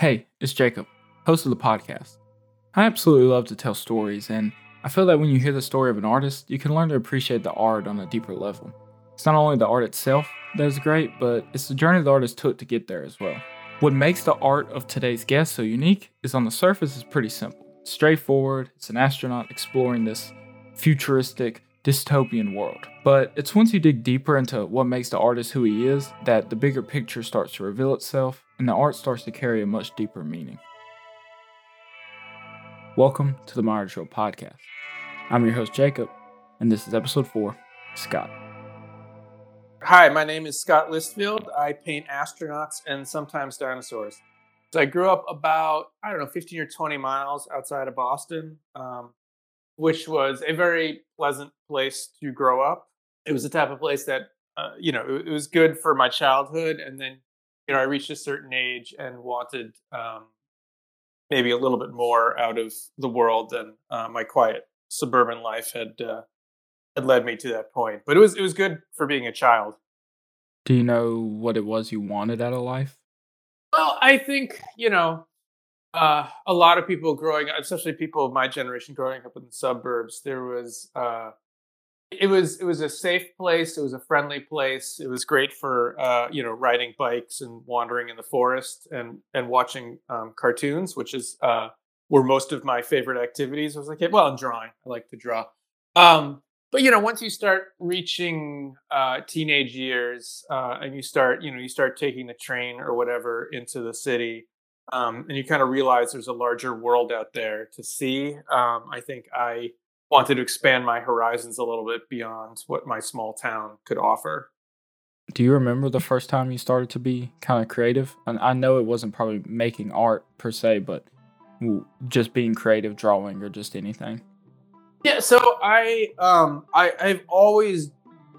Hey, it's Jacob, host of the podcast. I absolutely love to tell stories, and I feel that when you hear the story of an artist, you can learn to appreciate the art on a deeper level. It's not only the art itself that is great, but it's the journey the artist took to get there as well. What makes the art of today's guest so unique is on the surface is pretty simple. Straightforward, it's an astronaut exploring this futuristic, dystopian world. But it's once you dig deeper into what makes the artist who he is that the bigger picture starts to reveal itself and the art starts to carry a much deeper meaning. Welcome to the Modern Show podcast. I'm your host, Jacob, and this is episode 4 Scott. Hi, my name is Scott Listfield. I paint astronauts and sometimes dinosaurs. So I grew up about, I don't know, 15 or 20 miles outside of Boston, um, which was a very pleasant place to grow up. It was the type of place that, uh, you know, it, it was good for my childhood. And then you know, I reached a certain age and wanted um, maybe a little bit more out of the world than uh, my quiet suburban life had uh, had led me to that point. But it was it was good for being a child. Do you know what it was you wanted out of life? Well, I think you know uh, a lot of people growing, especially people of my generation growing up in the suburbs. There was uh, it was it was a safe place. It was a friendly place. It was great for uh, you know riding bikes and wandering in the forest and and watching um, cartoons, which is uh, were most of my favorite activities. I was like, well, and drawing. I like to draw. Um, but you know, once you start reaching uh, teenage years uh, and you start you know you start taking the train or whatever into the city. Um, and you kind of realize there's a larger world out there to see. Um, I think I wanted to expand my horizons a little bit beyond what my small town could offer. Do you remember the first time you started to be kind of creative? And I know it wasn't probably making art per se, but just being creative, drawing, or just anything. Yeah, so I um I I've always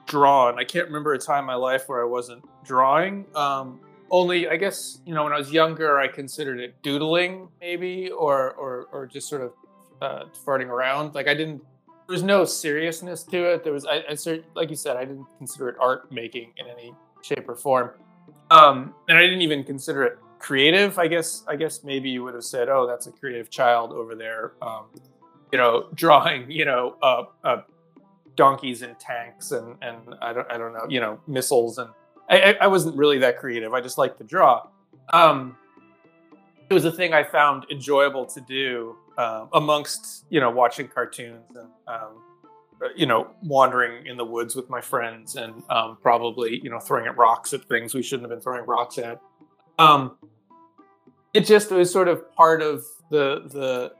drawn. I can't remember a time in my life where I wasn't drawing. Um only I guess, you know, when I was younger I considered it doodling maybe or or or just sort of uh, farting around. Like I didn't. There was no seriousness to it. There was, I, I like you said, I didn't consider it art making in any shape or form, um, and I didn't even consider it creative. I guess, I guess maybe you would have said, "Oh, that's a creative child over there," um, you know, drawing, you know, uh, uh, donkeys and tanks and and I don't, I don't know, you know, missiles and I, I wasn't really that creative. I just liked to draw. Um, it was a thing I found enjoyable to do um, amongst you know watching cartoons and um, uh, you know wandering in the woods with my friends and um, probably you know throwing at rocks at things we shouldn't have been throwing rocks at. Um, it just was sort of part of the the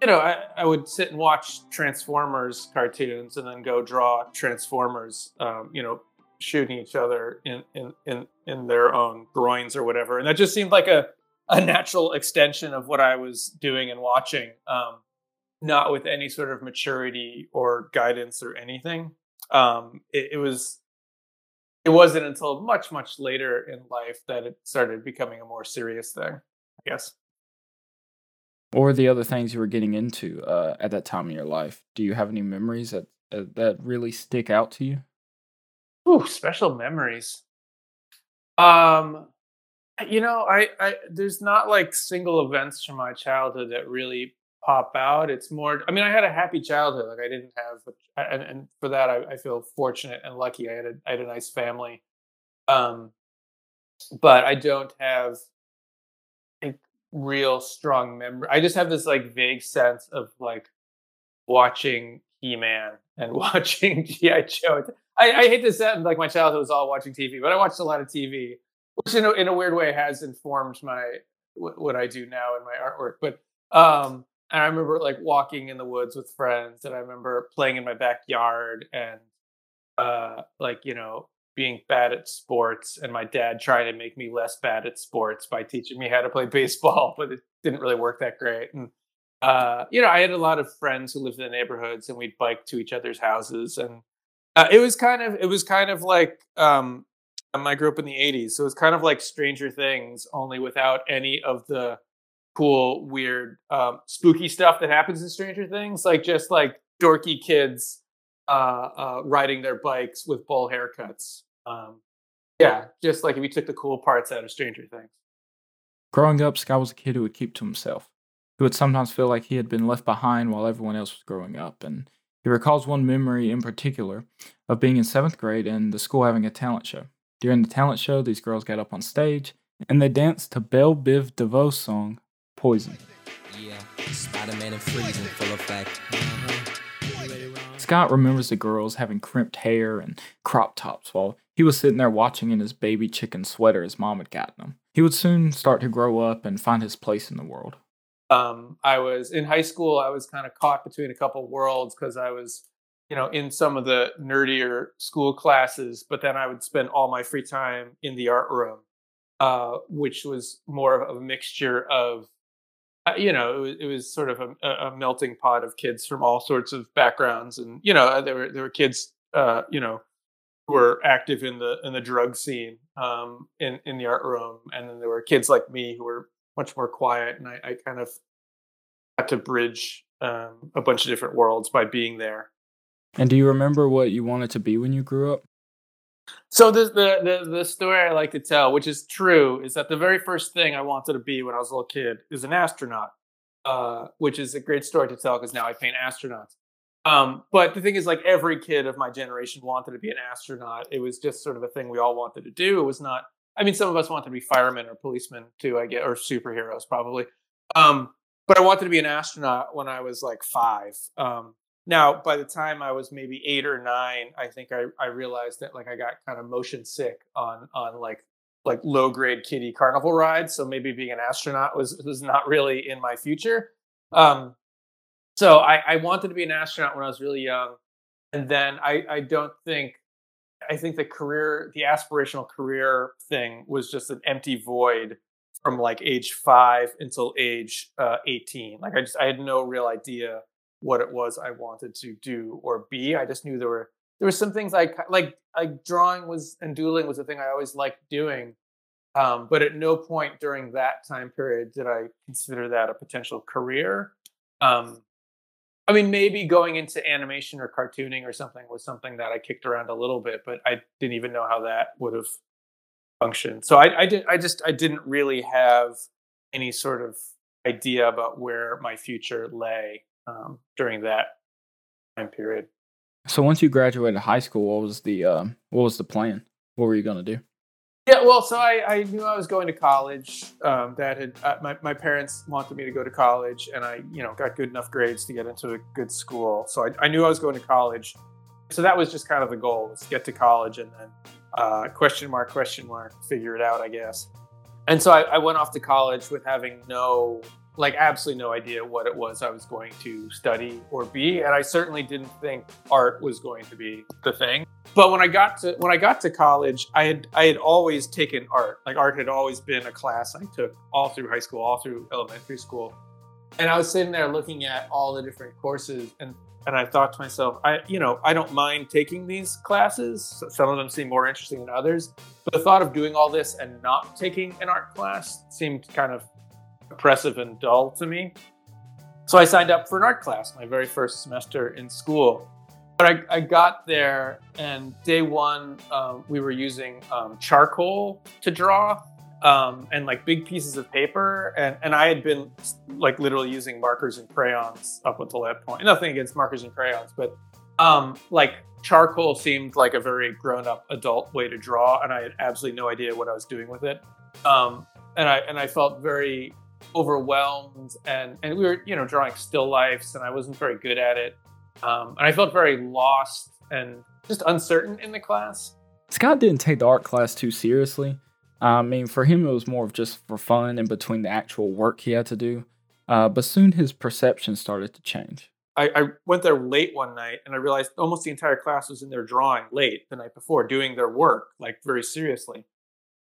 you know I, I would sit and watch Transformers cartoons and then go draw Transformers um, you know shooting each other in in in in their own groins or whatever and that just seemed like a a natural extension of what I was doing and watching, um, not with any sort of maturity or guidance or anything. Um, it, it, was. It wasn't until much much later in life that it started becoming a more serious thing. I guess. Or the other things you were getting into uh, at that time in your life? Do you have any memories that uh, that really stick out to you? Ooh, special memories. Um, you know, I, I there's not like single events from my childhood that really pop out. It's more. I mean, I had a happy childhood. Like I didn't have, and, and for that, I, I, feel fortunate and lucky. I had a I had a nice family, um, but I don't have a real strong memory. I just have this like vague sense of like watching He Man and watching GI Joe. I, I hate to sound like my childhood was all watching TV, but I watched a lot of TV which in a, in a weird way has informed my what, what I do now in my artwork. But um, I remember like walking in the woods with friends, and I remember playing in my backyard and uh, like you know being bad at sports, and my dad trying to make me less bad at sports by teaching me how to play baseball, but it didn't really work that great. And uh, you know, I had a lot of friends who lived in the neighborhoods, and we'd bike to each other's houses, and uh, it was kind of it was kind of like um, I grew up in the 80s, so it's kind of like Stranger Things, only without any of the cool, weird, um, spooky stuff that happens in Stranger Things. Like just like dorky kids uh, uh, riding their bikes with bowl haircuts. Um, yeah, just like if you took the cool parts out of Stranger Things. Growing up, Sky was a kid who would keep to himself. He would sometimes feel like he had been left behind while everyone else was growing up, and he recalls one memory in particular of being in seventh grade and the school having a talent show. During the talent show, these girls got up on stage and they danced to Bell Biv DeVoe's song, Poison. Yeah, Spider-Man and Freeze in full effect. Uh-huh. Scott remembers the girls having crimped hair and crop tops while he was sitting there watching in his baby chicken sweater his mom had gotten him. He would soon start to grow up and find his place in the world. Um, I was in high school. I was kind of caught between a couple worlds because I was, you know, in some of the nerdier school classes, but then I would spend all my free time in the art room, uh, which was more of a mixture of uh, you know, it was, it was sort of a, a, melting pot of kids from all sorts of backgrounds, and you know, there were there were kids, uh, you know, who were active in the in the drug scene um, in in the art room, and then there were kids like me who were much more quiet, and I, I kind of had to bridge um, a bunch of different worlds by being there. And do you remember what you wanted to be when you grew up? So the, the, the the story I like to tell, which is true, is that the very first thing I wanted to be when I was a little kid is an astronaut, uh, which is a great story to tell because now I paint astronauts. Um, but the thing is, like every kid of my generation wanted to be an astronaut. It was just sort of a thing we all wanted to do. It was not. I mean, some of us wanted to be firemen or policemen too. I get or superheroes probably. Um, but I wanted to be an astronaut when I was like five. Um, now, by the time I was maybe eight or nine, I think I, I realized that like I got kind of motion sick on on like like low grade kiddie carnival rides. So maybe being an astronaut was was not really in my future. Um, so I, I wanted to be an astronaut when I was really young, and then I I don't think I think the career the aspirational career thing was just an empty void from like age five until age uh, 18 like i just i had no real idea what it was I wanted to do or be. I just knew there were there were some things like like like drawing was and doodling was a thing I always liked doing. Um, but at no point during that time period did I consider that a potential career. Um, I mean, maybe going into animation or cartooning or something was something that I kicked around a little bit, but I didn't even know how that would have functioned. So I, I did. I just I didn't really have any sort of idea about where my future lay um, during that time period. So once you graduated high school, what was the uh, what was the plan? What were you going to do? Yeah, well, so I, I knew I was going to college. Um, that had uh, my my parents wanted me to go to college, and I you know got good enough grades to get into a good school. So I, I knew I was going to college. So that was just kind of the goal: was get to college and then uh, question mark question mark figure it out, I guess. And so I, I went off to college with having no like absolutely no idea what it was I was going to study or be, and I certainly didn't think art was going to be the thing. But when I got to when I got to college, I had I had always taken art. Like art had always been a class I took all through high school, all through elementary school. And I was sitting there looking at all the different courses and and I thought to myself, I you know, I don't mind taking these classes. Some of them seem more interesting than others. But the thought of doing all this and not taking an art class seemed kind of oppressive and dull to me. So I signed up for an art class my very first semester in school. But I, I got there, and day one, um, we were using um, charcoal to draw um, and like big pieces of paper. And, and I had been like literally using markers and crayons up until that point. Nothing against markers and crayons, but um, like charcoal seemed like a very grown up adult way to draw. And I had absolutely no idea what I was doing with it. Um, and I, and I felt very overwhelmed and and we were you know drawing still lifes and I wasn't very good at it um, and I felt very lost and just uncertain in the class. Scott didn't take the art class too seriously. I mean, for him, it was more of just for fun and between the actual work he had to do. Uh, but soon his perception started to change. I, I, went there late one night and I realized almost the entire class was in there drawing late the night before, doing their work like very seriously.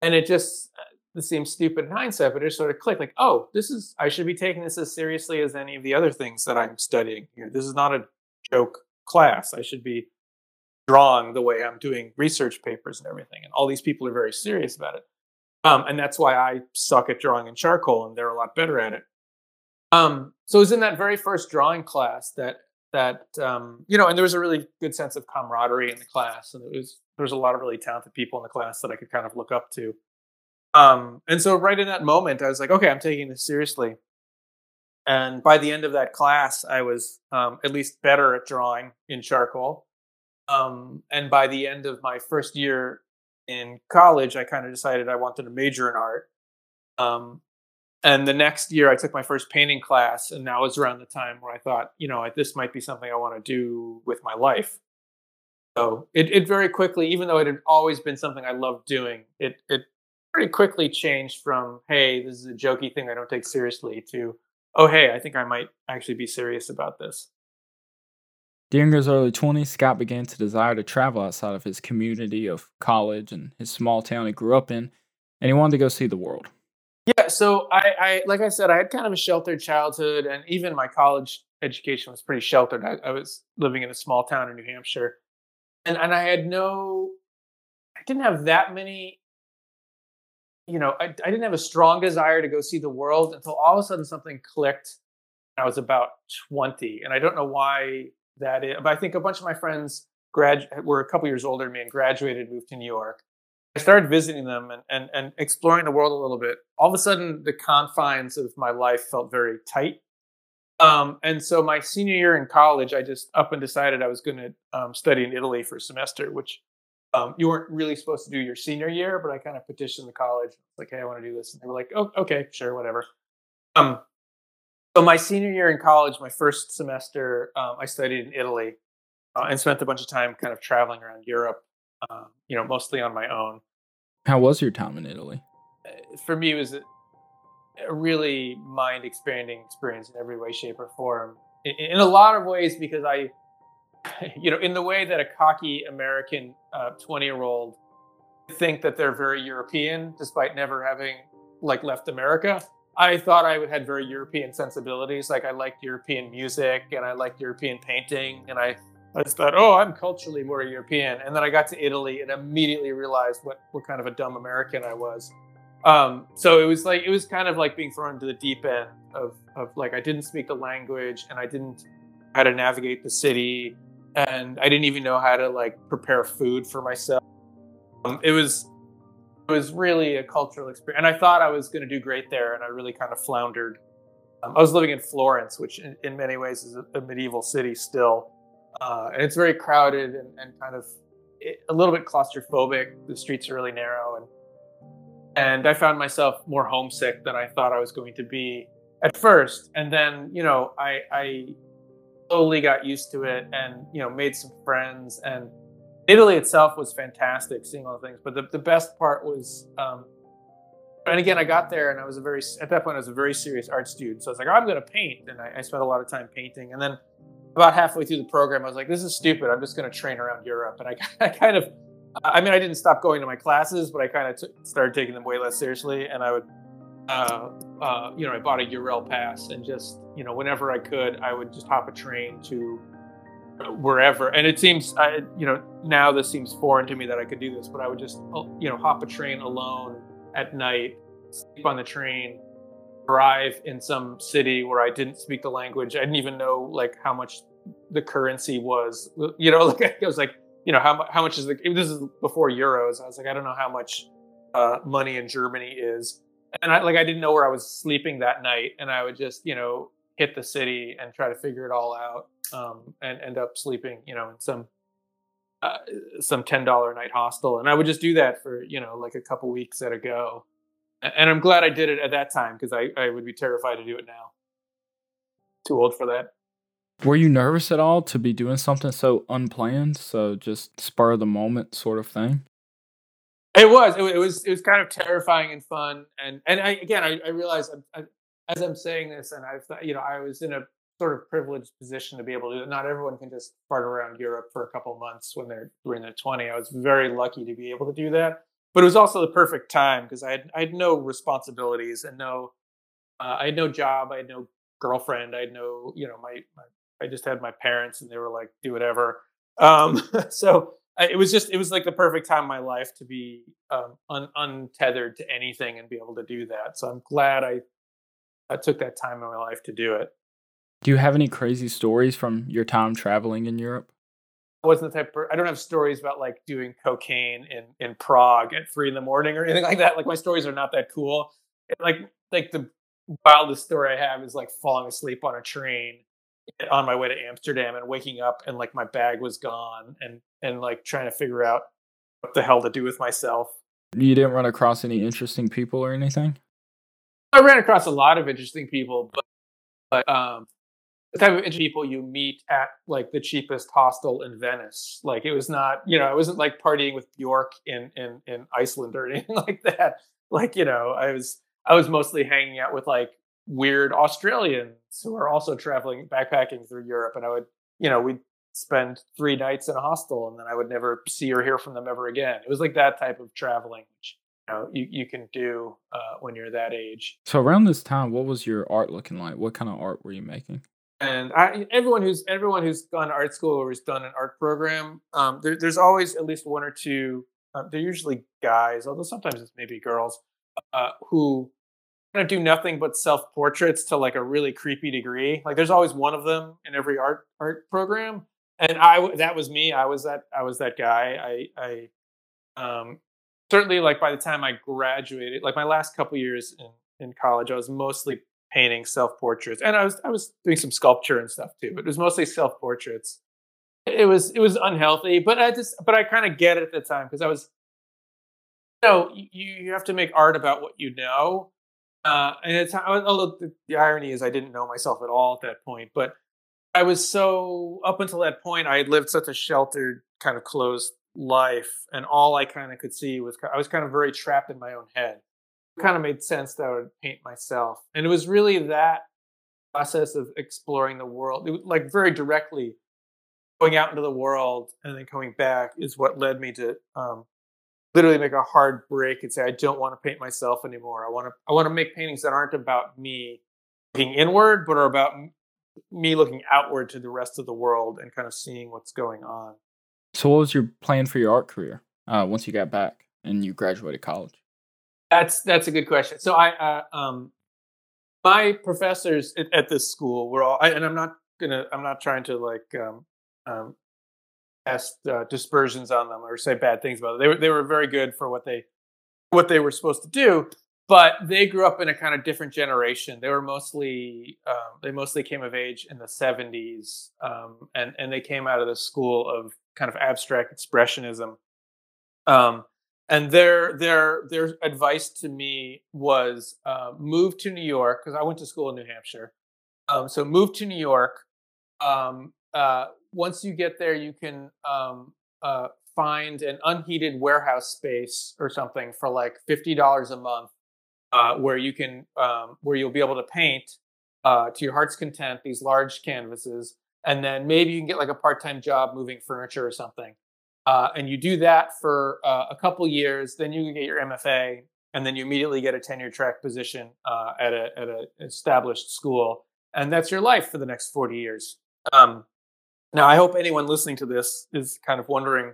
And it just, this seems stupid in hindsight, but it sort of clicked like, oh, this is, I should be taking this as seriously as any of the other things that I'm studying here. This is not a joke class. I should be drawing the way I'm doing research papers and everything. And all these people are very serious about it. Um, and that's why I suck at drawing in charcoal and they're a lot better at it. Um, so it was in that very first drawing class that, that, um, you know, and there was a really good sense of camaraderie in the class. And it was, there was a lot of really talented people in the class that I could kind of look up to. Um, and so right in that moment, I was like, okay, I'm taking this seriously. And by the end of that class, I was um, at least better at drawing in charcoal. Um, and by the end of my first year in college, I kind of decided I wanted to major in art. Um, and the next year, I took my first painting class, and that was around the time where I thought, you know, this might be something I want to do with my life. So it, it very quickly, even though it had always been something I loved doing, it it pretty quickly changed from, hey, this is a jokey thing I don't take seriously to, oh, hey, I think I might actually be serious about this. During his early 20s, Scott began to desire to travel outside of his community of college and his small town he grew up in, and he wanted to go see the world. Yeah, so I, I like I said, I had kind of a sheltered childhood, and even my college education was pretty sheltered. I, I was living in a small town in New Hampshire, and and I had no, I didn't have that many. You know, I, I didn't have a strong desire to go see the world until all of a sudden something clicked. I was about twenty, and I don't know why that is. But I think a bunch of my friends grad were a couple years older than me and graduated, moved to New York. I started visiting them and, and, and exploring the world a little bit. All of a sudden, the confines of my life felt very tight. Um, and so my senior year in college, I just up and decided I was going to um, study in Italy for a semester, which um, you weren't really supposed to do your senior year, but I kind of petitioned the college, like, "Hey, I want to do this," and they were like, "Oh, okay, sure, whatever." Um, so my senior year in college, my first semester, um, I studied in Italy uh, and spent a bunch of time kind of traveling around Europe. Uh, you know, mostly on my own. How was your time in Italy? Uh, for me, it was a, a really mind expanding experience in every way, shape, or form. In, in, a lot of ways, because I, you know, in the way that a cocky American 20 uh, year old think that they're very European despite never having like left America. I thought I had very European sensibilities. Like I liked European music and I liked European painting. And I, I just thought, oh, I'm culturally more European. And then I got to Italy and immediately realized what, what kind of a dumb American I was. Um, so it was like, it was kind of like being thrown into the deep end of, of like, I didn't speak the language and I didn't how to navigate the city. And I didn't even know how to like prepare food for myself. Um, it was it was really a cultural experience. And I thought I was going to do great there, and I really kind of floundered. Um, I was living in Florence, which in, in many ways is a, a medieval city still. Uh, and it's very crowded and, and kind of it, a little bit claustrophobic. The streets are really narrow. And, and I found myself more homesick than I thought I was going to be at first. And then, you know, I, I slowly got used to it and, you know, made some friends and Italy itself was fantastic, seeing all the things. But the, the best part was, um, and again, I got there and I was a very, at that point, I was a very serious art student. So I was like, oh, I'm going to paint. And I, I, spent a lot of time painting. And then about halfway through the program, I was like, this is stupid. I'm just going to train around Europe. And I, I kind of, I mean, I didn't stop going to my classes, but I kind of t- started taking them way less seriously. And I would, uh, uh, you know, I bought a Eurail pass and just, you know, whenever I could, I would just hop a train to wherever. And it seems, I, you know, now this seems foreign to me that I could do this, but I would just, uh, you know, hop a train alone at night, sleep on the train, drive in some city where I didn't speak the language. I didn't even know like how much the currency was. You know, like I was like, you know, how how much is the? This is before euros. I was like, I don't know how much uh, money in Germany is, and I like I didn't know where I was sleeping that night, and I would just, you know, hit the city and try to figure it all out um, and end up sleeping, you know, in some uh, some ten dollar night hostel, and I would just do that for you know like a couple weeks at a go. And I'm glad I did it at that time because I, I would be terrified to do it now. Too old for that. Were you nervous at all to be doing something so unplanned, so just spur of the moment sort of thing? It was. It, it was. It was kind of terrifying and fun. And and I, again, I, I realized I, I, as I'm saying this, and I've you know I was in a sort of privileged position to be able to. Not everyone can just fart around Europe for a couple months when they're during their 20. I was very lucky to be able to do that. But it was also the perfect time because I had I had no responsibilities and no uh, I had no job, I had no girlfriend, I had no you know my, my I just had my parents and they were like do whatever. Um, so it was just it was like the perfect time in my life to be um, un, untethered to anything and be able to do that. So I'm glad I I took that time in my life to do it. Do you have any crazy stories from your time traveling in Europe? I wasn't the type. Of, I don't have stories about like doing cocaine in in Prague at three in the morning or anything like that. Like my stories are not that cool. Like like the wildest story I have is like falling asleep on a train on my way to Amsterdam and waking up and like my bag was gone and and like trying to figure out what the hell to do with myself. You didn't run across any interesting people or anything? I ran across a lot of interesting people, but but um the type of interesting people you meet at like the cheapest hostel in Venice. Like it was not, you know, I wasn't like partying with Bjork in in in Iceland or anything like that. Like, you know, I was I was mostly hanging out with like weird Australians who are also traveling backpacking through Europe, and I would, you know, we'd spend three nights in a hostel, and then I would never see or hear from them ever again. It was like that type of traveling, which you know you, you can do uh, when you're that age. So around this time, what was your art looking like? What kind of art were you making? And I, everyone who's everyone who's gone to art school or has done an art program, um, there, there's always at least one or two. Uh, they're usually guys, although sometimes it's maybe girls uh, who of do nothing but self portraits to like a really creepy degree. Like there's always one of them in every art art program, and I that was me. I was that I was that guy. I I um certainly like by the time I graduated, like my last couple years in in college, I was mostly painting self portraits, and I was I was doing some sculpture and stuff too, but it was mostly self portraits. It was it was unhealthy, but I just but I kind of get it at the time because I was you know you, you have to make art about what you know uh, and it's although the, the irony is I didn't know myself at all at that point, but I was so up until that point I had lived such a sheltered kind of closed life, and all I kind of could see was I was kind of very trapped in my own head. It kind of made sense that I would paint myself, and it was really that process of exploring the world, it, like very directly going out into the world and then coming back, is what led me to um, literally make a hard break and say I don't want to paint myself anymore. I want to I want to make paintings that aren't about me looking inward, but are about me looking outward to the rest of the world and kind of seeing what's going on. So, what was your plan for your art career uh, once you got back and you graduated college? That's that's a good question. So, I uh, um, my professors at, at, this school were all, I, and I'm not gonna, I'm not trying to like um, um, cast uh, dispersions on them or say bad things about them. They were they were very good for what they what they were supposed to do, but they grew up in a kind of different generation. They were mostly um, they mostly came of age in the '70s, um, and and they came out of the school of kind of abstract expressionism. Um, and their their their advice to me was uh, move to New York because I went to school in New Hampshire. Um, so move to New York, um, uh, once you get there, you can um, uh, find an unheated warehouse space or something for like fifty dollars a month, uh, where you can um, where you'll be able to paint uh, to your heart's content these large canvases, and then maybe you can get like a part time job moving furniture or something. Uh, and you do that for uh, a couple years, then you can get your MFA, and then you immediately get a tenure track position at a at an established school, and that's your life for the next forty years. Um, now, I hope anyone listening to this is kind of wondering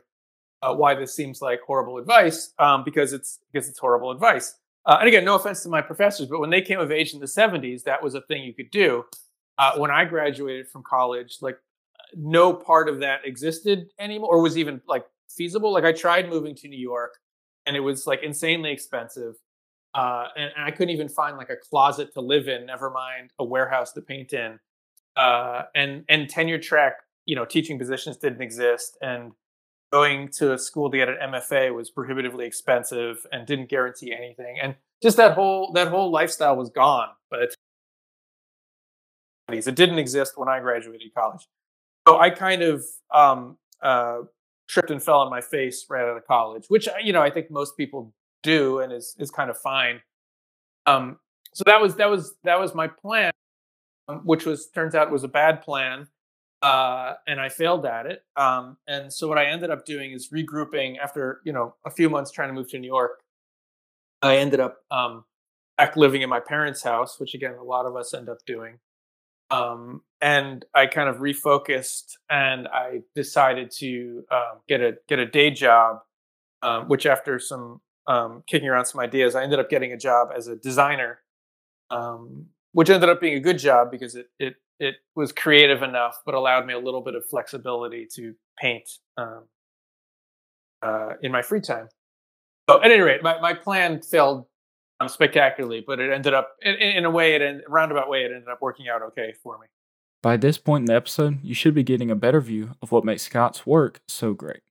uh, why this seems like horrible advice, um, because it's because it's horrible advice. Uh, and again, no offense to my professors, but when they came of age in the 70s, that was a thing you could do. Uh, when I graduated from college, like no part of that existed anymore, or was even like feasible. Like I tried moving to New York, and it was like insanely expensive, uh, and, and I couldn't even find like a closet to live in. Never mind a warehouse to paint in. Uh, and and tenure track you know teaching positions didn't exist and going to a school to get an MFA was prohibitively expensive and didn't guarantee anything and just that whole that whole lifestyle was gone but it didn't exist when I graduated college. So I kind of um, uh, tripped and fell on my face right out of college which you know I think most people do and is is kind of fine. Um, so that was that was that was my plan um, which was turns out was a bad plan uh, and I failed at it. Um, and so what I ended up doing is regrouping after you know a few months trying to move to New York. I ended up um, back living in my parents' house, which again a lot of us end up doing. Um, and I kind of refocused, and I decided to um, get a get a day job, um, which after some um, kicking around some ideas, I ended up getting a job as a designer, which ended up being a good job because it it it was creative enough, but allowed me a little bit of flexibility to paint um, uh, in my free time. So at any rate, my, my plan failed um, spectacularly, but it ended up in, in a way, it in a roundabout way, it ended up working out okay for me. By this point in the episode, you should be getting a better view of what makes Scott's work so great.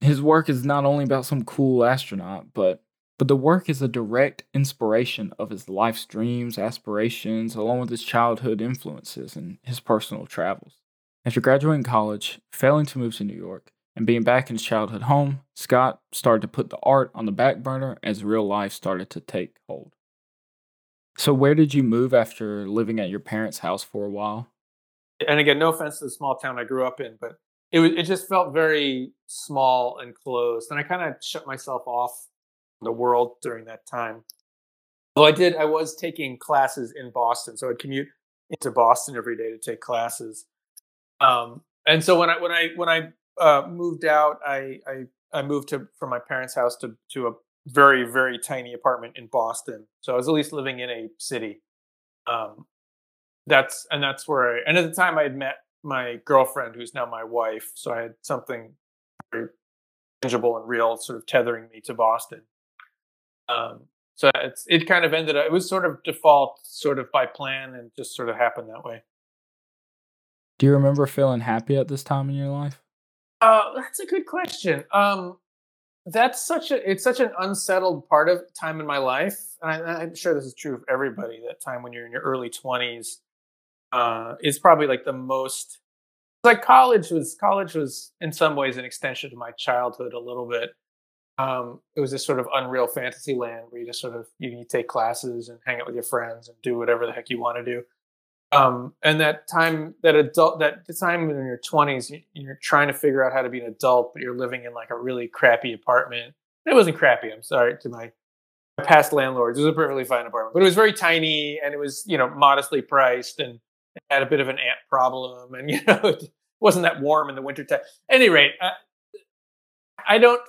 His work is not only about some cool astronaut, but but the work is a direct inspiration of his life's dreams, aspirations, along with his childhood influences and his personal travels. After graduating college, failing to move to New York, and being back in his childhood home, Scott started to put the art on the back burner as real life started to take hold. So, where did you move after living at your parents' house for a while? And again, no offense to the small town I grew up in, but it was it just felt very small and closed, and I kind of shut myself off the world during that time. Well, I did. I was taking classes in Boston, so I'd commute into Boston every day to take classes. Um, and so when I when I when I uh, moved out, I, I I moved to from my parents' house to to a very very tiny apartment in Boston. So I was at least living in a city. Um, that's and that's where I and at the time I had met my girlfriend, who's now my wife. So I had something very tangible and real, sort of tethering me to Boston. Um, so it's it kind of ended up it was sort of default, sort of by plan, and just sort of happened that way. Do you remember feeling happy at this time in your life? Uh, that's a good question. Um, that's such a it's such an unsettled part of time in my life, and I, am sure this is true of everybody. That time when you're in your early twenties uh, is probably like the most. Like college was college was in some ways an extension to my childhood a little bit um, it was this sort of unreal fantasy land where you just sort of you, you, take classes and hang out with your friends and do whatever the heck you want to do. Um, and that time, that adult, that time in your twenties, you, you're trying to figure out how to be an adult, but you're living in like a really crappy apartment. It wasn't crappy. I'm sorry to my, past landlords. It was a perfectly fine apartment, but it was very tiny and it was you know modestly priced and had a bit of an ant problem, and you know it wasn't that warm in the wintertime. At any rate, uh, I don't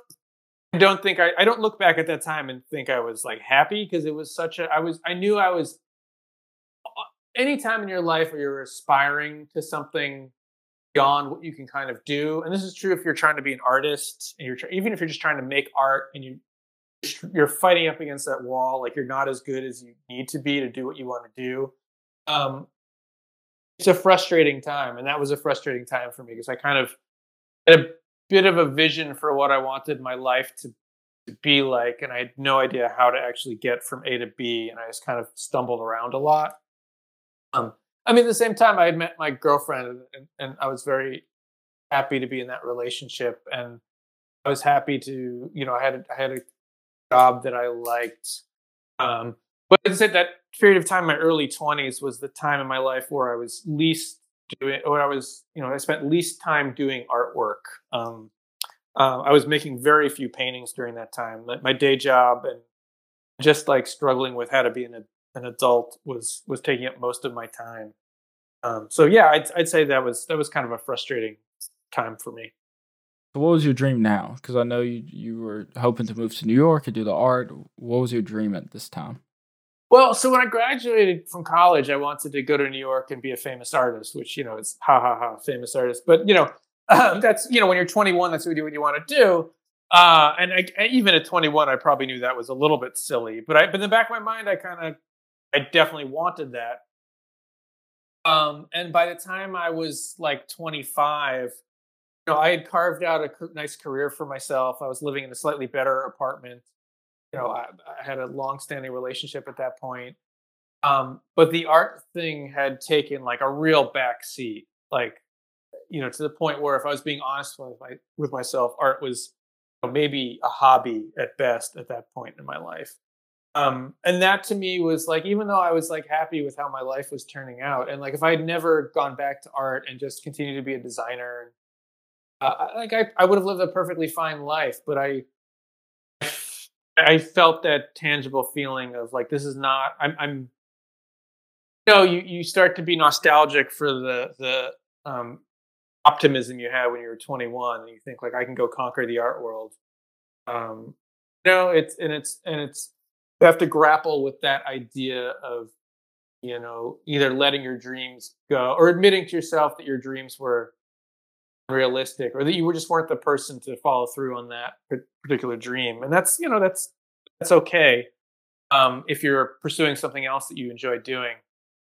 I don't think I, I don't look back at that time and think I was like happy because it was such a I was I knew I was any time in your life where you're aspiring to something beyond what you can kind of do and this is true if you're trying to be an artist and you're even if you're just trying to make art and you you're fighting up against that wall like you're not as good as you need to be to do what you want to do um it's a frustrating time and that was a frustrating time for me because I kind of bit of a vision for what I wanted my life to, to be like, and I had no idea how to actually get from A to B, and I just kind of stumbled around a lot. Um, I mean, at the same time, I had met my girlfriend, and, and I was very happy to be in that relationship, and I was happy to, you know, I had a, I had a job that I liked. Um, but I said, that period of time, my early twenties, was the time in my life where I was least doing when I was, you know, I spent least time doing artwork. Um, uh, I was making very few paintings during that time. My day job and just like struggling with how to be an an adult was was taking up most of my time. Um, so yeah, I'd I'd say that was that was kind of a frustrating time for me. So what was your dream now? Because I know you you were hoping to move to New York and do the art. What was your dream at this time? Well, so when I graduated from college, I wanted to go to New York and be a famous artist, which you know is ha ha ha famous artist. But you know, um, that's you know when you're 21, that's what you, what you want to do. Uh, and I, even at 21, I probably knew that was a little bit silly. But I, but in the back of my mind, I kind of, I definitely wanted that. Um, and by the time I was like 25, you know, I had carved out a nice career for myself. I was living in a slightly better apartment you know, I, I had a long-standing relationship at that point. Um, but the art thing had taken like a real back seat, like you know, to the point where if I was being honest with my with myself, art was you know, maybe a hobby at best at that point in my life. Um, and that to me was like, even though I was like happy with how my life was turning out, and like if I had never gone back to art and just continued to be a designer, uh, like I, I would have lived a perfectly fine life. But I I felt that tangible feeling of like this is not I'm I'm you know you you start to be nostalgic for the the um optimism you had when you were 21 and you think like I can go conquer the art world. Um you know it's and it's and it's you have to grapple with that idea of you know either letting your dreams go or admitting to yourself that your dreams were realistic or that you were just weren't the person to follow through on that particular dream and that's you know that's that's okay um, if you're pursuing something else that you enjoy doing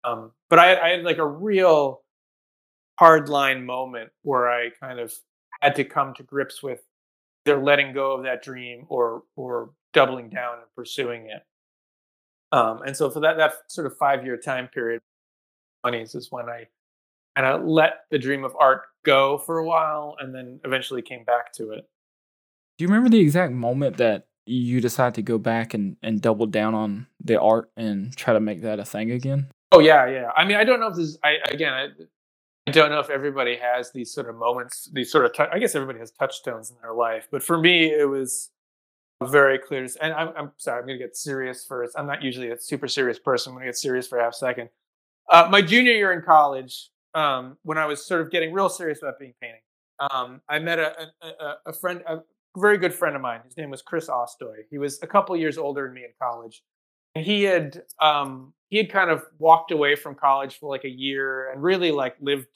um, but I, I, had like a real hard line moment where i kind of had to come to grips with either letting go of that dream or or doubling down and pursuing it. Um, and so for that that sort of five year time period 20s is when i kind of let the dream of art go for a while and then eventually came back to it. Do you remember the exact moment that you decided to go back and, and double down on the art and try to make that a thing again? Oh yeah, yeah. I mean, I don't know if this. is, I again, I, I don't know if everybody has these sort of moments, these sort of. T- I guess everybody has touchstones in their life, but for me, it was very clear. And I'm, I'm sorry, I'm going to get serious first. I'm not usually a super serious person. I'm going to get serious for half a half second. Uh, my junior year in college, um, when I was sort of getting real serious about being painting. Um, I met a, a, a, friend, a very good friend of mine. His name was Chris Ostoj. He was a couple years older than me in college. And he had um, he had kind of walked away from college for like a year and really like lived,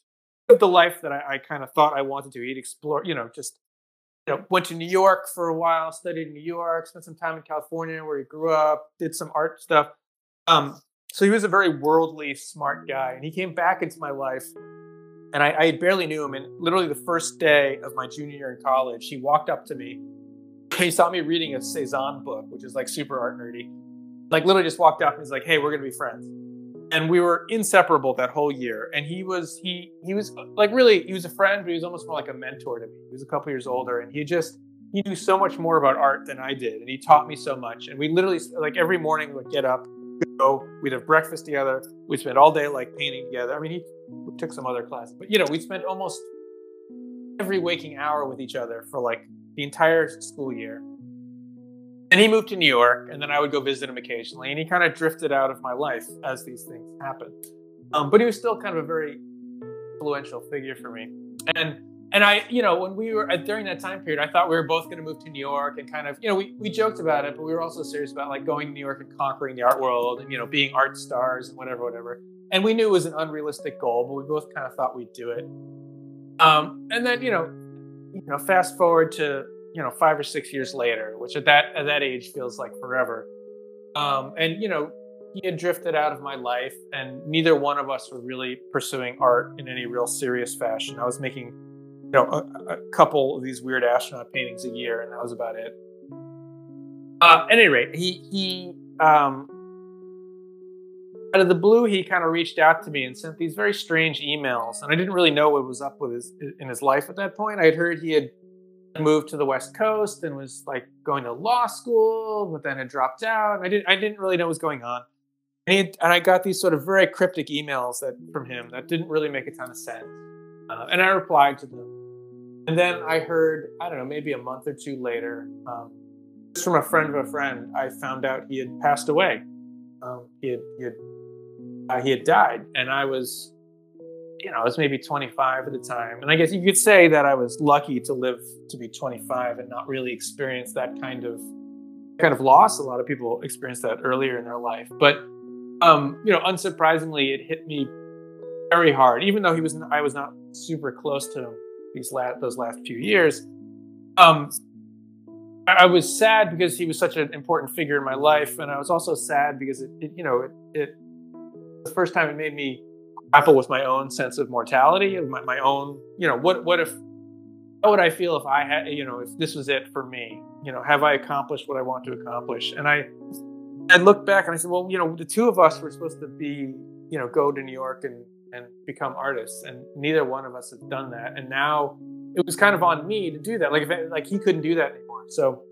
the life that I, I kind of thought I wanted to. He'd explore, you know, just you know, went to New York for a while, studied in New York, spent some time in California where he grew up, did some art stuff. Um, so he was a very worldly, smart guy, and he came back into my life. And I, I barely knew him. And literally, the first day of my junior year in college, he walked up to me. He saw me reading a Cezanne book, which is like super art nerdy. Like, literally, just walked up and he's like, "Hey, we're gonna be friends." And we were inseparable that whole year. And he was he he was like really he was a friend, but he was almost more like a mentor to me. He was a couple years older, and he just he knew so much more about art than I did, and he taught me so much. And we literally like every morning would get up go. We'd have breakfast together. We'd spend all day like painting together. I mean, he took some other classes, but you know, we spent almost every waking hour with each other for like the entire school year. And he moved to New York, and then I would go visit him occasionally. And he kind of drifted out of my life as these things happened. Um, but he was still kind of a very influential figure for me. And and I, you know, when we were during that time period, I thought we were both going to move to New York and kind of, you know, we, we joked about it, but we were also serious about like going to New York and conquering the art world and, you know, being art stars and whatever, whatever. And we knew it was an unrealistic goal, but we both kind of thought we'd do it. Um, and then, you know, you know, fast forward to, you know, five or six years later, which at that, at that age feels like forever. Um, and, you know, he had drifted out of my life and neither one of us were really pursuing art in any real serious fashion. I was making you know, a, a, couple of these weird astronaut paintings a year, and that was about it. Uh, at any rate, he he um, out of the blue, he kind of reached out to me and sent these very strange emails, and I didn't really know what was up with his in his life at that point. I had heard he had moved to the West Coast and was like going to law school, but then had dropped out. I didn't I didn't really know what was going on. And, had, and I got these sort of very cryptic emails that from him that didn't really make a ton of sense. Uh, and I replied to them. And then I heard, I don't know, maybe a month or two later, um, just from a friend of a friend, I found out he had passed away. Um, he had, he had, uh, he had died, and I was, you know, I was maybe 25 at the time. And I guess you could say that I was lucky to live to be 25 and not really experience that kind of kind of loss. A lot of people experience that earlier in their life, but um, you know, unsurprisingly, it hit me very hard. Even though he was, I was not super close to him these last those last few years. Um, I was sad because he was such an important figure in my life, and I was also sad because it, it you know, it, it the first time it made me grapple with my own sense of mortality, of my, my own, you know, what what if, how would I feel if I had, you know, if this was it for me? You know, have I accomplished what I want to accomplish? And I, I looked back and I said, well, you know, the two of us were supposed to be, you know, go to New York and and become artists and neither one of us have done that. And now it was kind of on me to do that. Like if it, like he couldn't do that anymore. So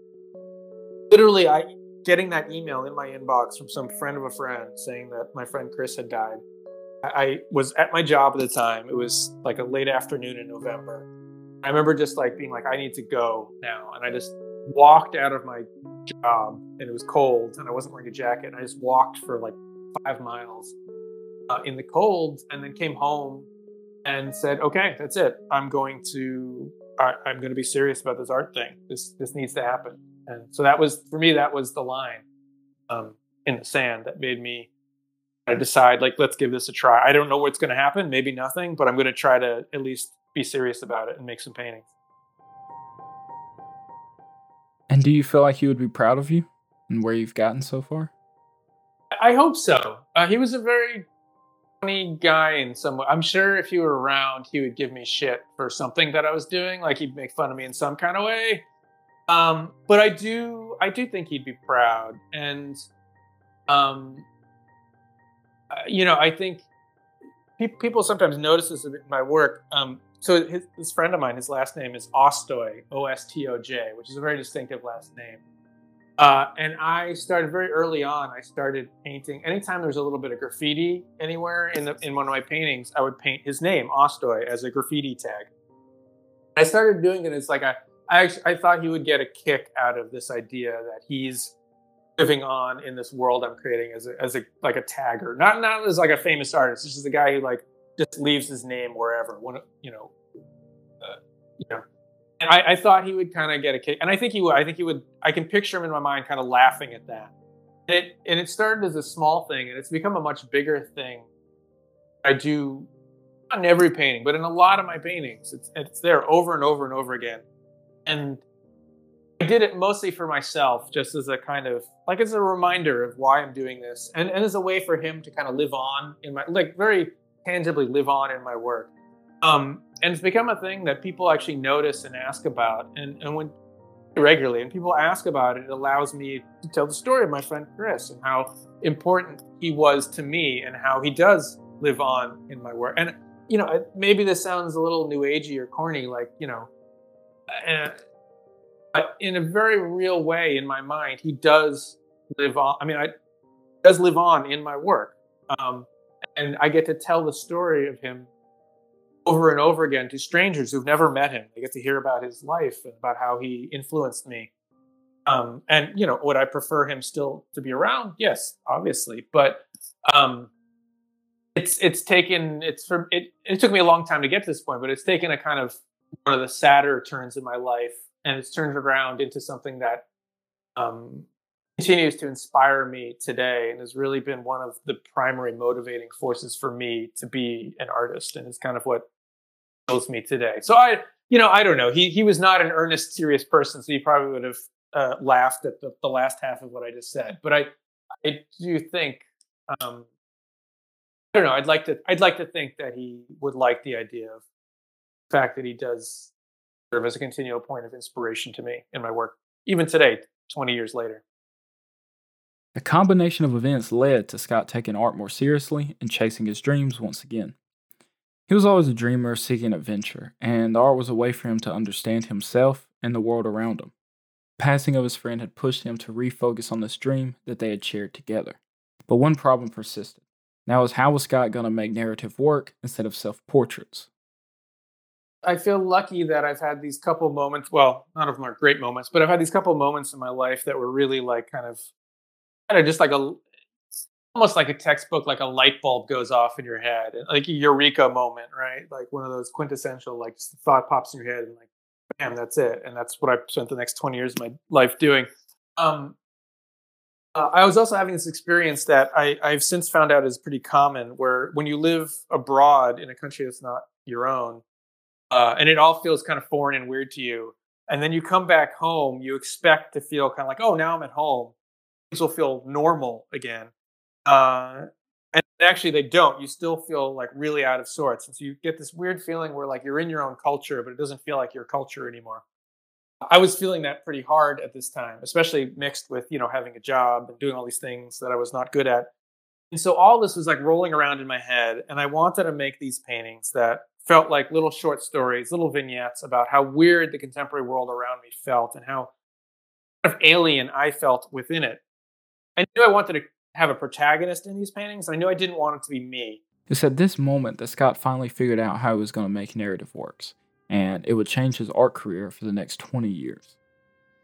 literally i getting that email in my inbox from some friend of a friend saying that my friend chris had died I, I was at my job at the time. It was like a late afternoon in november. I remember just like being like i need to go now. And i just walked out of my job and it was cold and i wasn't wearing a jacket and i just walked for like five miles uh, in the cold and then came home and said, "Okay, that's it. I'm going to I, I'm going to be serious about this art thing. This this needs to happen." And so that was for me. That was the line um, in the sand that made me decide, like, let's give this a try. I don't know what's going to happen. Maybe nothing, but I'm going to try to at least be serious about it and make some paintings. And do you feel like he would be proud of you and where you've gotten so far? I hope so. Uh, he was a very funny guy in some way. I'm sure if he were around, he would give me shit for something that I was doing. Like he'd make fun of me in some kind of way. Um, but I do, I do think he'd be proud. And, um, uh, you know, I think pe- people sometimes notice this in my work. Um, so his, this friend of mine, his last name is Ostoj, O S T O J, which is a very distinctive last name. Uh, and I started very early on. I started painting. Anytime there was a little bit of graffiti anywhere in the, in one of my paintings, I would paint his name, Ostoj, as a graffiti tag. I started doing it as like a. I actually, I thought he would get a kick out of this idea that he's living on in this world I'm creating as a as a like a tagger, not not as like a famous artist. This is the guy who like just leaves his name wherever. When you know, uh, you know I, I thought he would kind of get a kick, and I think he would. I think he would. I can picture him in my mind, kind of laughing at that. And it and it started as a small thing, and it's become a much bigger thing. I do not in every painting, but in a lot of my paintings, it's it's there over and over and over again. And I did it mostly for myself, just as a kind of like as a reminder of why I'm doing this, and and as a way for him to kind of live on in my like very tangibly live on in my work. Um, and it's become a thing that people actually notice and ask about. And, and when regularly, and people ask about it, it allows me to tell the story of my friend Chris and how important he was to me and how he does live on in my work. And, you know, maybe this sounds a little new agey or corny, like, you know, but in a very real way in my mind, he does live on. I mean, I does live on in my work. Um, and I get to tell the story of him over and over again to strangers who've never met him. They get to hear about his life and about how he influenced me. Um, and you know, would I prefer him still to be around? Yes, obviously, but um, it's it's taken it's for it. It took me a long time to get to this point, but it's taken a kind of one of the sadder turns in my life, and it's turned around into something that um, continues to inspire me today, and has really been one of the primary motivating forces for me to be an artist, and it's kind of what me today. So I, you know, I don't know. He he was not an earnest, serious person, so he probably would have uh, laughed at the, the last half of what I just said. But I, I do think, um, I don't know. I'd like to, I'd like to think that he would like the idea of the fact that he does serve as a continual point of inspiration to me in my work, even today, twenty years later. A combination of events led to Scott taking art more seriously and chasing his dreams once again. He was always a dreamer seeking adventure, and art was a way for him to understand himself and the world around him. The passing of his friend had pushed him to refocus on this dream that they had shared together. But one problem persisted. Now was how was Scott going to make narrative work instead of self portraits? I feel lucky that I've had these couple moments. Well, none of them are great moments, but I've had these couple moments in my life that were really like kind of, kind of just like a almost like a textbook, like a light bulb goes off in your head, like a eureka moment, right? Like one of those quintessential, like thought pops in your head, and like, bam, that's it. And that's what I spent the next twenty years of my life doing. Um, uh, I was also having this experience that I, I've since found out is pretty common, where when you live abroad in a country that's not your own, uh, and it all feels kind of foreign and weird to you, and then you come back home, you expect to feel kind of like, oh, now I'm at home. Things will feel normal again uh, and actually, they don't. You still feel like really out of sorts. And so you get this weird feeling where like you're in your own culture, but it doesn't feel like your culture anymore. I was feeling that pretty hard at this time, especially mixed with, you know, having a job and doing all these things that I was not good at. And so all this was like rolling around in my head. And I wanted to make these paintings that felt like little short stories, little vignettes about how weird the contemporary world around me felt and how kind of alien I felt within it. I knew I wanted to have a protagonist in these paintings. I knew I didn't want it to be me. It's at this moment that Scott finally figured out how he was going to make narrative works, and it would change his art career for the next 20 years.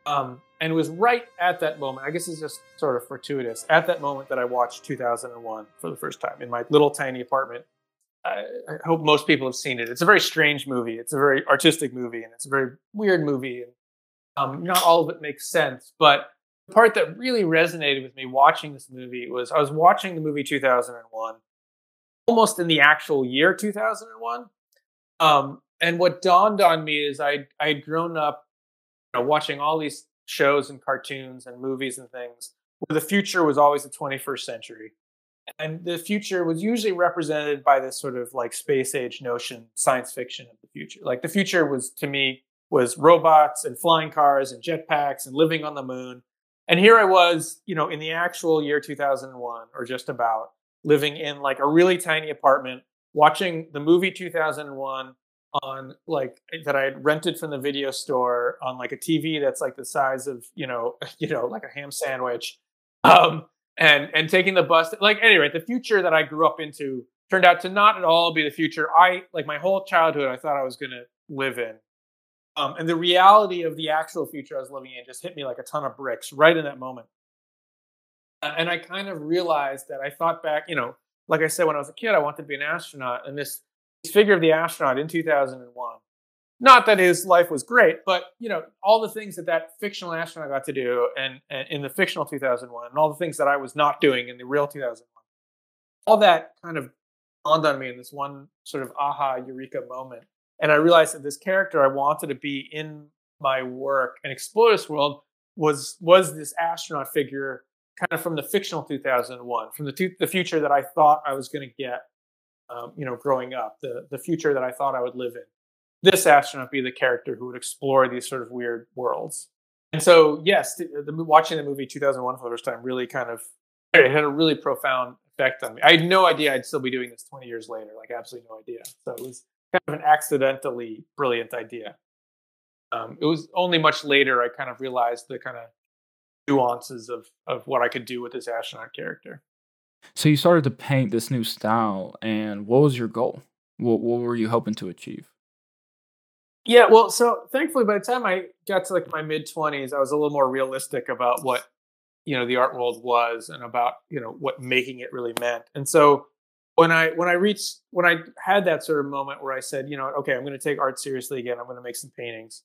Um, and it was right at that moment, I guess it's just sort of fortuitous, at that moment that I watched 2001 for the first time in my little tiny apartment. I, I hope most people have seen it. It's a very strange movie. It's a very artistic movie, and it's a very weird movie. And um, not all of it makes sense, but the part that really resonated with me watching this movie was I was watching the movie 2001 almost in the actual year 2001 um, and what dawned on me is I I had grown up you know, watching all these shows and cartoons and movies and things where the future was always the 21st century. And the future was usually represented by this sort of like space age notion, science fiction of the future. Like the future was to me was robots and flying cars and jetpacks and living on the moon. And here I was, you know, in the actual year 2001 or just about living in like a really tiny apartment, watching the movie 2001 on like that I had rented from the video store on like a TV that's like the size of, you know, you know, like a ham sandwich. Um and and taking the bus like anyway, the future that I grew up into turned out to not at all be the future I like my whole childhood I thought I was going to live in. Um, and the reality of the actual future I was living in just hit me like a ton of bricks right in that moment. And I kind of realized that I thought back, you know, like I said, when I was a kid, I wanted to be an astronaut. And this, this figure of the astronaut in 2001, not that his life was great, but, you know, all the things that that fictional astronaut got to do and, and in the fictional 2001 and all the things that I was not doing in the real 2001, all that kind of dawned on me in this one sort of aha eureka moment and I realized that this character I wanted to be in my work and explore this world was was this astronaut figure kind of from the fictional 2001 from the the future that I thought I was going to get um, you know growing up the the future that I thought I would live in. This astronaut be the character who would explore these sort of weird worlds. And so yes the, the, watching the movie 2001 for the first time really kind of it had a really profound effect on me. I had no idea I'd still be doing this 20 years later like absolutely no idea. So it was kind of an accidentally brilliant idea. Um, it was only much later I kind of realized the kind of nuances of of what I could do with this astronaut character. So you started to paint this new style, and what was your goal? What what were you hoping to achieve? Yeah, well, so thankfully, by the time I got to like my mid twenties, I was a little more realistic about what you know the art world was and about you know what making it really meant. And so when I when I reached when I had that sort of moment where I said, you know, okay, I'm going to take art seriously again. I'm going to make some paintings.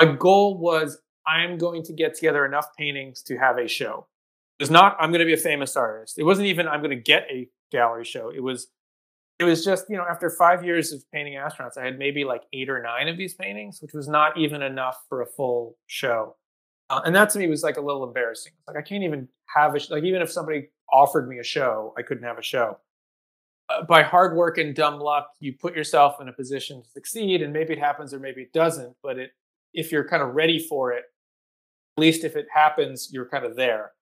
My goal was I'm going to get together enough paintings to have a show. It was not I'm going to be a famous artist. It wasn't even I'm going to get a gallery show. It was it was just you know after five years of painting astronauts, I had maybe like eight or nine of these paintings, which was not even enough for a full show. Uh, and that to me was like a little embarrassing. Like I can't even have a like even if somebody offered me a show, I couldn't have a show. By hard work and dumb luck, you put yourself in a position to succeed, and maybe it happens or maybe it doesn't. But it, if you're kind of ready for it, at least if it happens, you're kind of there.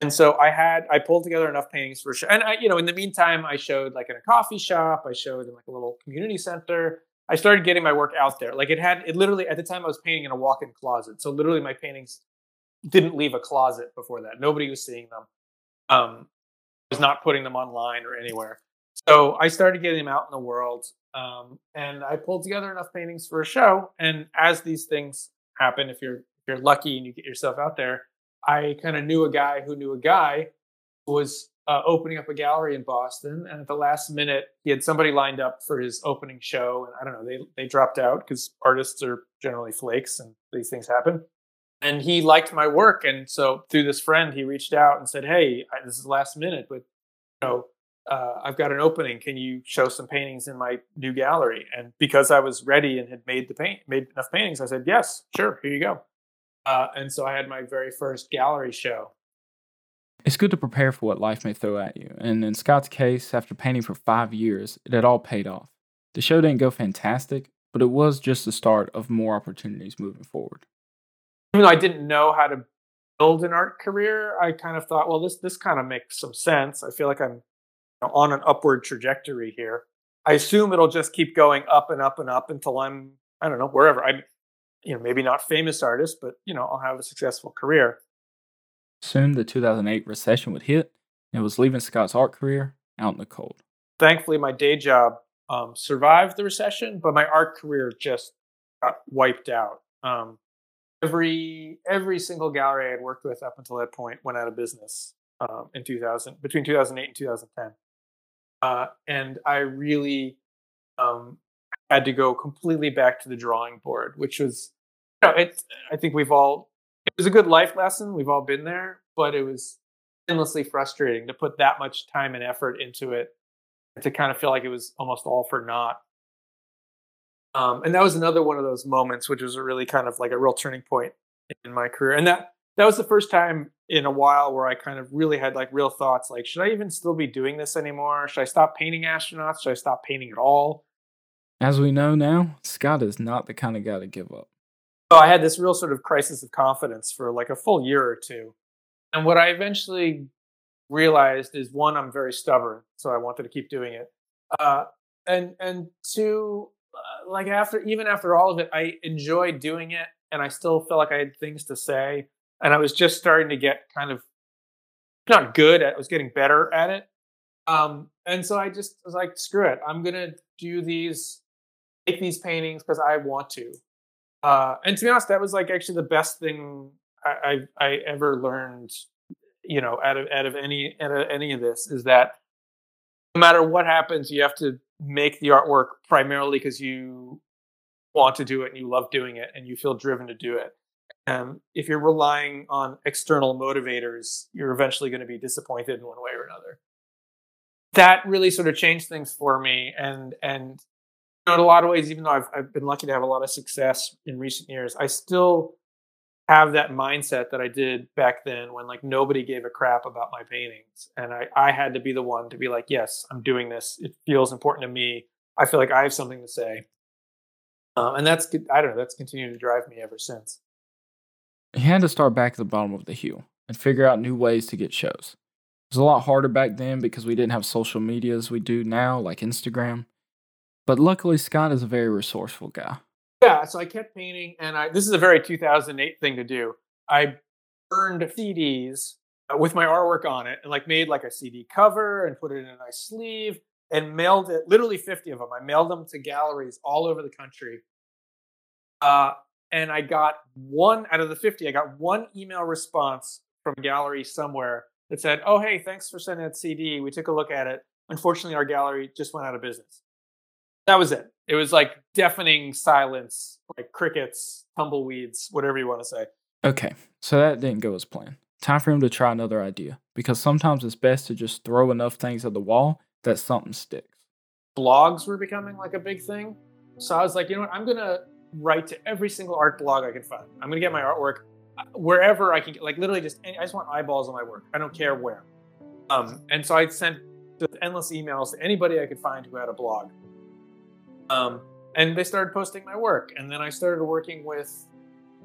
And so I had I pulled together enough paintings for sure. And I, you know, in the meantime, I showed like in a coffee shop, I showed in like a little community center. I started getting my work out there. Like it had it literally at the time I was painting in a walk-in closet. So literally my paintings didn't leave a closet before that. Nobody was seeing them. Um, I was not putting them online or anywhere. So I started getting them out in the world, um, and I pulled together enough paintings for a show. And as these things happen, if you're if you're lucky and you get yourself out there, I kind of knew a guy who knew a guy who was uh, opening up a gallery in Boston, and at the last minute, he had somebody lined up for his opening show, and I don't know, they they dropped out because artists are generally flakes, and these things happen. And he liked my work, and so through this friend, he reached out and said, "Hey, I, this is last minute, but you know." Uh, I've got an opening. Can you show some paintings in my new gallery? And because I was ready and had made the paint, made enough paintings, I said, yes, sure, here you go. Uh, and so I had my very first gallery show. It's good to prepare for what life may throw at you. And in Scott's case, after painting for five years, it had all paid off. The show didn't go fantastic, but it was just the start of more opportunities moving forward. Even though I didn't know how to build an art career, I kind of thought, well, this this kind of makes some sense. I feel like I'm on an upward trajectory here. I assume it'll just keep going up and up and up until I'm, I don't know, wherever. I'm, you know, maybe not famous artist, but, you know, I'll have a successful career. Soon the 2008 recession would hit and was leaving Scott's art career out in the cold. Thankfully, my day job um, survived the recession, but my art career just got wiped out. Um, every every single gallery I had worked with up until that point went out of business um, in 2000 between 2008 and 2010 uh, and I really um, had to go completely back to the drawing board, which was, you know, it, I think we've all, it was a good life lesson. We've all been there, but it was endlessly frustrating to put that much time and effort into it and to kind of feel like it was almost all for naught. Um, and that was another one of those moments, which was a really kind of like a real turning point in my career. And that that was the first time in a while where I kind of really had like real thoughts like, should I even still be doing this anymore? Should I stop painting astronauts? Should I stop painting at all? As we know now, Scott is not the kind of guy to give up. So I had this real sort of crisis of confidence for like a full year or two. And what I eventually realized is one, I'm very stubborn, so I wanted to keep doing it. Uh, and and two, uh, like after even after all of it, I enjoyed doing it, and I still felt like I had things to say, and I was just starting to get kind of not good at, I was getting better at it. Um, and so I just was like, screw it, I'm gonna do these, make these paintings because I want to. Uh, and to be honest, that was like actually the best thing I, I, I ever learned. You know, out of out of any out of any of this is that no matter what happens, you have to make the artwork primarily because you want to do it and you love doing it and you feel driven to do it. Um, if you're relying on external motivators, you're eventually going to be disappointed in one way or another. That really sort of changed things for me, and and in a lot of ways, even though I've, I've been lucky to have a lot of success in recent years, I still have that mindset that I did back then when like nobody gave a crap about my paintings. And I, I had to be the one to be like, yes, I'm doing this. It feels important to me. I feel like I have something to say. Um, and that's, I don't know, that's continued to drive me ever since. You had to start back at the bottom of the hill and figure out new ways to get shows. It was a lot harder back then because we didn't have social media as we do now, like Instagram. But luckily, Scott is a very resourceful guy. Yeah, so I kept painting, and I this is a very 2008 thing to do. I burned CDs uh, with my artwork on it, and like made like a CD cover and put it in a nice sleeve, and mailed it. Literally 50 of them. I mailed them to galleries all over the country. Uh, and I got one out of the 50. I got one email response from a gallery somewhere that said, "Oh, hey, thanks for sending that CD. We took a look at it. Unfortunately, our gallery just went out of business." that was it. It was like deafening silence, like crickets, tumbleweeds, whatever you want to say. Okay, so that didn't go as planned. Time for him to try another idea because sometimes it's best to just throw enough things at the wall that something sticks. Blogs were becoming like a big thing. So I was like, you know what? I'm going to write to every single art blog I can find. I'm to get my artwork uh, wherever I can get, like literally just, I just want eyeballs on my work. I don't care where. Um, and so I sent endless emails to anybody I could find who had a blog. Um, and they started posting my work. And then I started working with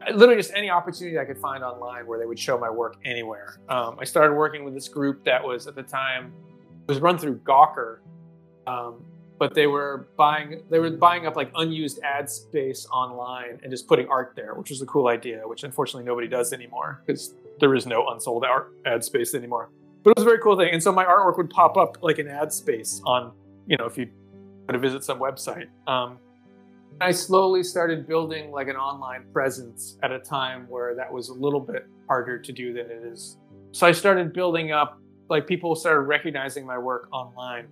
uh, literally just any opportunity I could find online where they would show my work anywhere. Um, I started working with this group that was at the time was run through Gawker, um, but they were buying they were buying up like unused ad space online and just putting art there, which was a cool idea. Which unfortunately nobody does anymore because there is no unsold art ad space anymore. But it was a very cool thing, and so my artwork would pop up like an ad space on you know if you to visit some website. Um, I slowly started building like an online presence at a time where that was a little bit harder to do than it is. So I started building up, like people started recognizing my work online,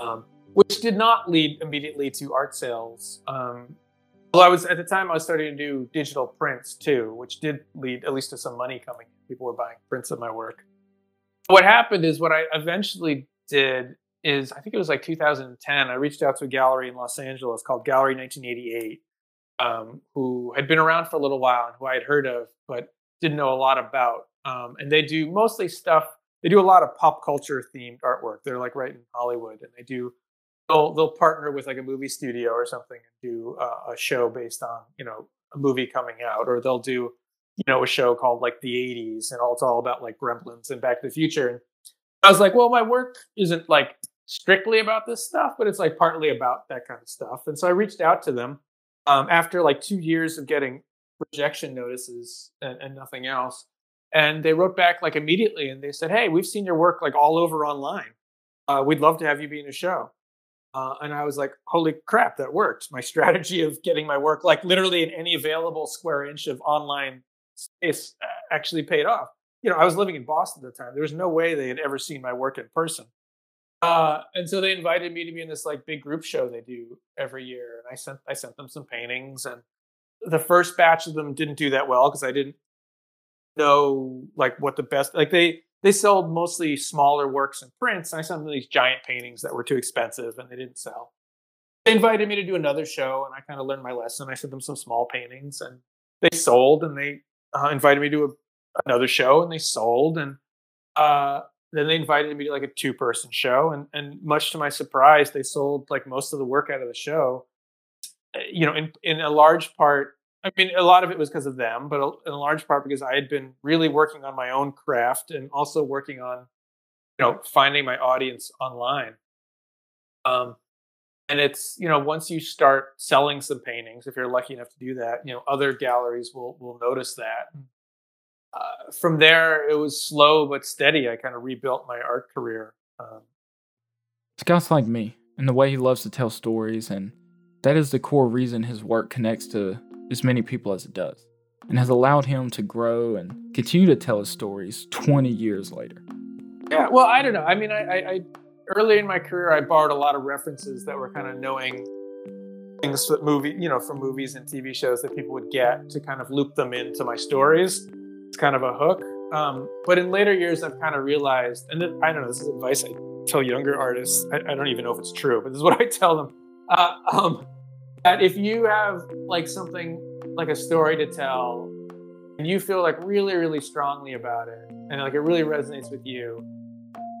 um, which did not lead immediately to art sales. Um, well, I was at the time I was starting to do digital prints too, which did lead at least to some money coming. People were buying prints of my work. What happened is what I eventually did is I think it was like 2010. I reached out to a gallery in Los Angeles called Gallery 1988, um, who had been around for a little while and who I had heard of, but didn't know a lot about. Um, and they do mostly stuff. They do a lot of pop culture themed artwork. They're like right in Hollywood, and they do. They'll they'll partner with like a movie studio or something and do uh, a show based on you know a movie coming out, or they'll do you know a show called like the 80s, and all it's all about like Gremlins and Back to the Future. And I was like, well, my work isn't like strictly about this stuff, but it's like partly about that kind of stuff. And so I reached out to them um, after like two years of getting rejection notices and, and, nothing else. And they wrote back like immediately and they said, Hey, we've seen your work like all over online. Uh, we'd love to have you be in a show. Uh, and I was like, holy crap, that worked. My strategy of getting my work like literally in any available square inch of online space uh, actually paid off. You know, I was living in Boston at the time. There was no way they had ever seen my work in person. Uh, and so they invited me to be in this like big group show they do every year, and I sent I sent them some paintings, and the first batch of them didn't do that well because I didn't know like what the best like they they sold mostly smaller works and prints, and I sent them these giant paintings that were too expensive and they didn't sell. they invited me to do another show, and I kind of learned my lesson. I sent them some small paintings, and they sold, and they uh, invited me to a, another show, and they sold, and uh, then they invited me to like a two person show, and and much to my surprise, they sold like most of the work out of the show. Eh, you know, in in a large part, I mean, a lot of it was because of them, but in large part because I had been really working on my own craft and also working on, you know, finding my audience online. Um, and it's you know once you start selling some paintings, if you're lucky enough to do that, you know, other galleries will will notice that. Uh, from there, it was slow but steady. I kind of rebuilt my art career. Um, Scott's like me, in the way he loves to tell stories, and that is the core reason his work connects to as many people as it does, and has allowed him to grow and continue to tell his stories 20 years later. Yeah, well, I don't know. I mean, I, I, I early in my career, I borrowed a lot of references that were kind of knowing things that movie, you know, from movies and TV shows that people would get to kind of loop them into my stories. It's kind of a hook. Um, but in later years, I've kind of realized, and I don't know, this is advice I tell younger artists. I, I, don't even know if it's true, but this is what I tell them. Uh, um, that if you have like something like a story to tell and you feel like really really strongly about it and like it really resonates with you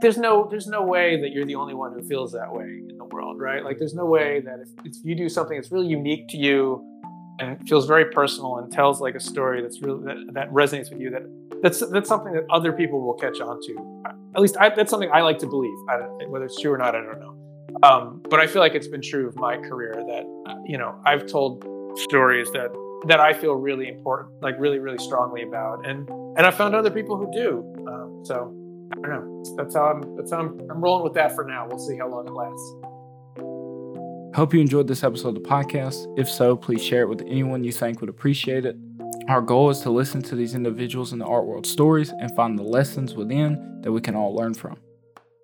there's no there's no way that you're the only one who feels that way in the world right? Like there's no way that if, if you do something that's really unique to you and feels very personal and tells like a story that's really that, that resonates with you that that's that's something that other people will catch on to. At least I, that's something i like to believe. Whether it's true or not i don't know um, but I feel like it's been true of my career that uh, you know I've told stories that that I feel really important, like really really strongly about, and and I found other people who do. Um, so I don't know. That's how I'm. That's how I'm, I'm rolling with that for now. We'll see how long it lasts. Hope you enjoyed this episode of the podcast. If so, please share it with anyone you think would appreciate it. Our goal is to listen to these individuals in the art world stories and find the lessons within that we can all learn from.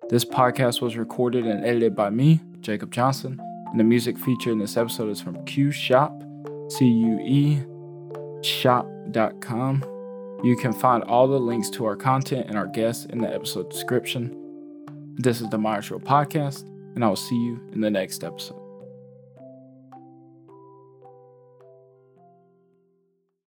This podcast was recorded and edited by me, Jacob Johnson, and the music featured in this episode is from Q Shop, C U E shop.com. You can find all the links to our content and our guests in the episode description. This is the Myers Show Podcast, and I will see you in the next episode.